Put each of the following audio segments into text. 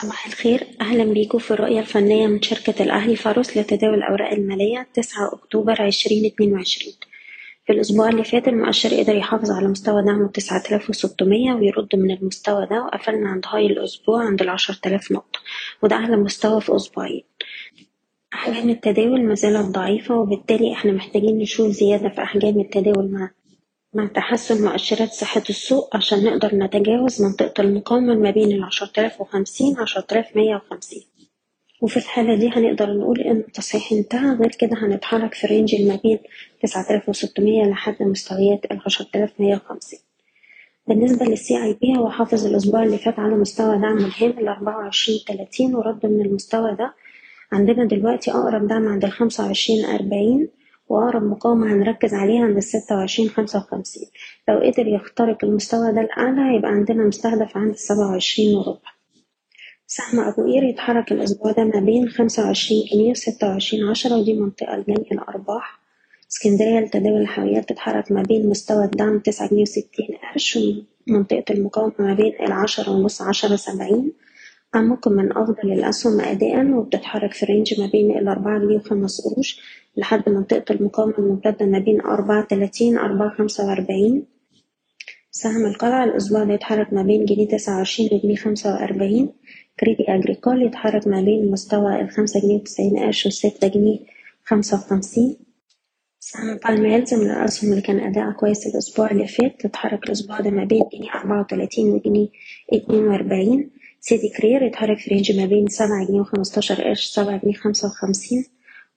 صباح الخير. أهلا بيكم في الرؤية الفنية من شركة الأهلي فاروس لتداول الأوراق المالية تسعة أكتوبر عشرين اتنين وعشرين. في الأسبوع اللي فات المؤشر قدر يحافظ على مستوى دعمه تسعة آلاف وستمية ويرد من المستوى ده وقفلنا عند هاي الأسبوع عند العشر تلاف نقطة. وده أعلى مستوى في أسبوعين. أحجام التداول مازالت ضعيفة وبالتالي إحنا محتاجين نشوف زيادة في أحجام التداول مع مع تحسن مؤشرات صحة السوق عشان نقدر نتجاوز منطقة المقاومة ما بين العشرة آلاف وخمسين آلاف مية وخمسين. وفي الحالة دي هنقدر نقول إن التصحيح انتهى غير كده هنتحرك في range ما بين تسعة آلاف وستمية لحد مستويات العشرة آلاف مية وخمسين. بالنسبة لل CIB هو حافظ الأسبوع اللي فات على مستوى الدعم الهام الأربعة وعشرين تلاتين ورد من المستوى ده. عندنا دلوقتي أقرب دعم عند الخمسة وعشرين أربعين. وأقرب مقاومة هنركز عليها عند الستة وعشرين خمسة وخمسين. لو قدر يخترق المستوى ده الأعلى هيبقى عندنا مستهدف عند السبعة وعشرين وربع. سهم أبو قير يتحرك الأسبوع ده ما بين خمسة وعشرين جنيه وستة وعشرين عشرة ودي منطقة لجني الأرباح. اسكندرية لتداول الحاويات تتحرك ما بين مستوى الدعم تسعة جنيه وستين قرش ومنطقة المقاومة ما بين العشرة ونص عشرة سبعين. ممكن من أفضل الأسهم أداءً وبتتحرك في رينج ما بين الأربعة جنيه وخمس قروش. لحد منطقة المقاومة الممتدة ما بين أربعة تلاتين أربعة خمسة وأربعين. سهم القلعة الأسبوع ده يتحرك ما بين جنيه تسعة وعشرين وجنيه خمسة وأربعين. كريدي أجريكول يتحرك ما بين مستوى الخمسة جنيه وتسعين قرش والستة جنيه خمسة وخمسين. سهم بالم هيلز من الأسهم اللي كان أداءها كويس الأسبوع اللي فات تتحرك الأسبوع ده ما بين جنيه أربعة وتلاتين وجنيه اتنين وأربعين. سيدي كرير يتحرك في range ما بين سبعة جنيه وخمستاشر قرش سبعة جنيه خمسة وخمسين.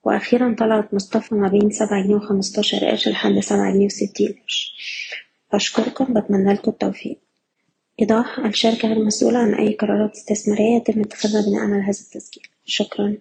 وأخيرا طلعت مصطفى ما بين سبعة جنيه وخمستاشر قرش لحد سبعة جنيه وستين قرش. بشكركم بتمنى لكم التوفيق. إيضاح الشركة غير مسؤولة عن أي قرارات استثمارية يتم اتخاذها بناء على هذا التسجيل. شكرا.